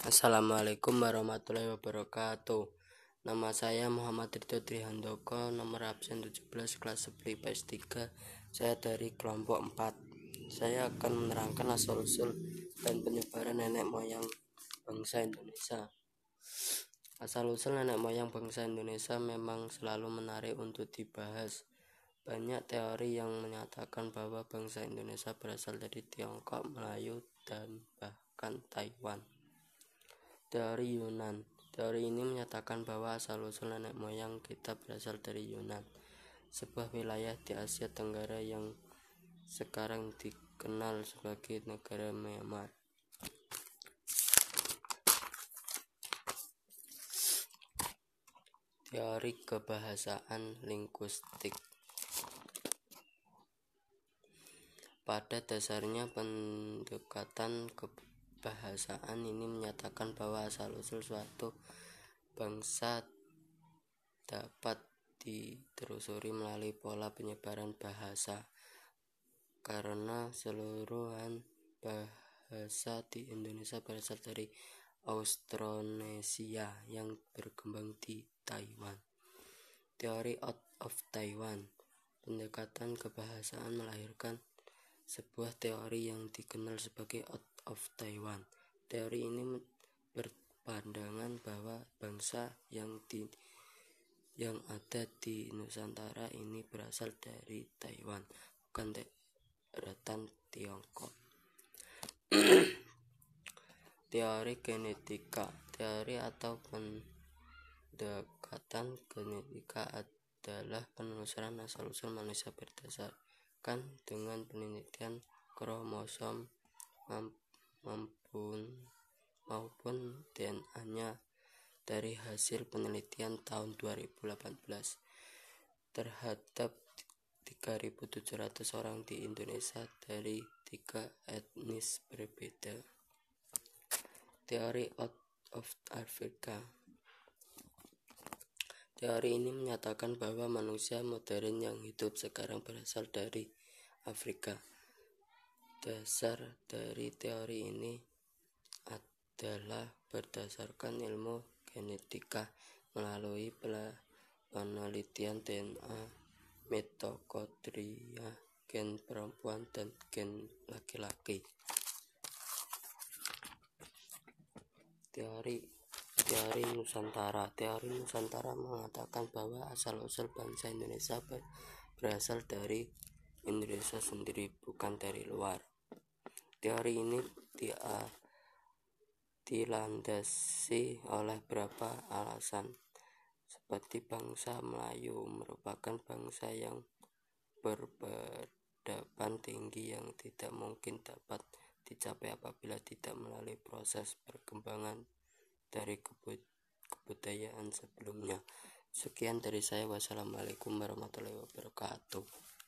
Assalamualaikum warahmatullahi wabarakatuh. Nama saya Muhammad Ridho Trihandoko Nomor absen 17 kelas 10 IPS 3 Saya dari kelompok 4 Saya akan menerangkan asal-usul dan penyebaran nenek moyang bangsa Indonesia. Asal-usul nenek moyang bangsa Indonesia memang selalu menarik untuk dibahas. Banyak teori yang menyatakan bahwa bangsa Indonesia berasal dari Tiongkok, Melayu, dan bahkan Taiwan. Teori Yunan Teori ini menyatakan bahwa asal-usul nenek moyang kita berasal dari Yunan, sebuah wilayah di Asia Tenggara yang sekarang dikenal sebagai negara Myanmar. Teori kebahasaan linguistik Pada dasarnya pendekatan ke bahasaan ini menyatakan bahwa asal-usul suatu bangsa dapat ditelusuri melalui pola penyebaran bahasa karena seluruhan bahasa di Indonesia berasal dari Austronesia yang berkembang di Taiwan. Teori out of Taiwan Pendekatan kebahasaan melahirkan sebuah teori yang dikenal sebagai out of Taiwan. Teori ini berpandangan bahwa bangsa yang di yang ada di Nusantara ini berasal dari Taiwan, bukan daratan Tiongkok. teori genetika, teori atau pendekatan genetika adalah penelusuran asal-usul manusia berdasarkan dengan penelitian kromosom maupun maupun DNA dari hasil penelitian tahun 2018 terhadap 3.700 orang di Indonesia dari tiga etnis berbeda. Teori out of Africa Teori ini menyatakan bahwa manusia modern yang hidup sekarang berasal dari Afrika. Dasar dari teori ini adalah berdasarkan ilmu genetika melalui penelitian DNA mitokondria gen perempuan dan gen laki-laki. Teori Teori Nusantara Teori Nusantara mengatakan bahwa asal-usul bangsa Indonesia berasal dari Indonesia sendiri, bukan dari luar. Teori ini dia dilandasi oleh beberapa alasan seperti bangsa Melayu merupakan bangsa yang berperadaban tinggi yang tidak mungkin dapat dicapai apabila tidak melalui proses perkembangan dari kebudayaan sebelumnya. Sekian dari saya. Wassalamualaikum warahmatullahi wabarakatuh.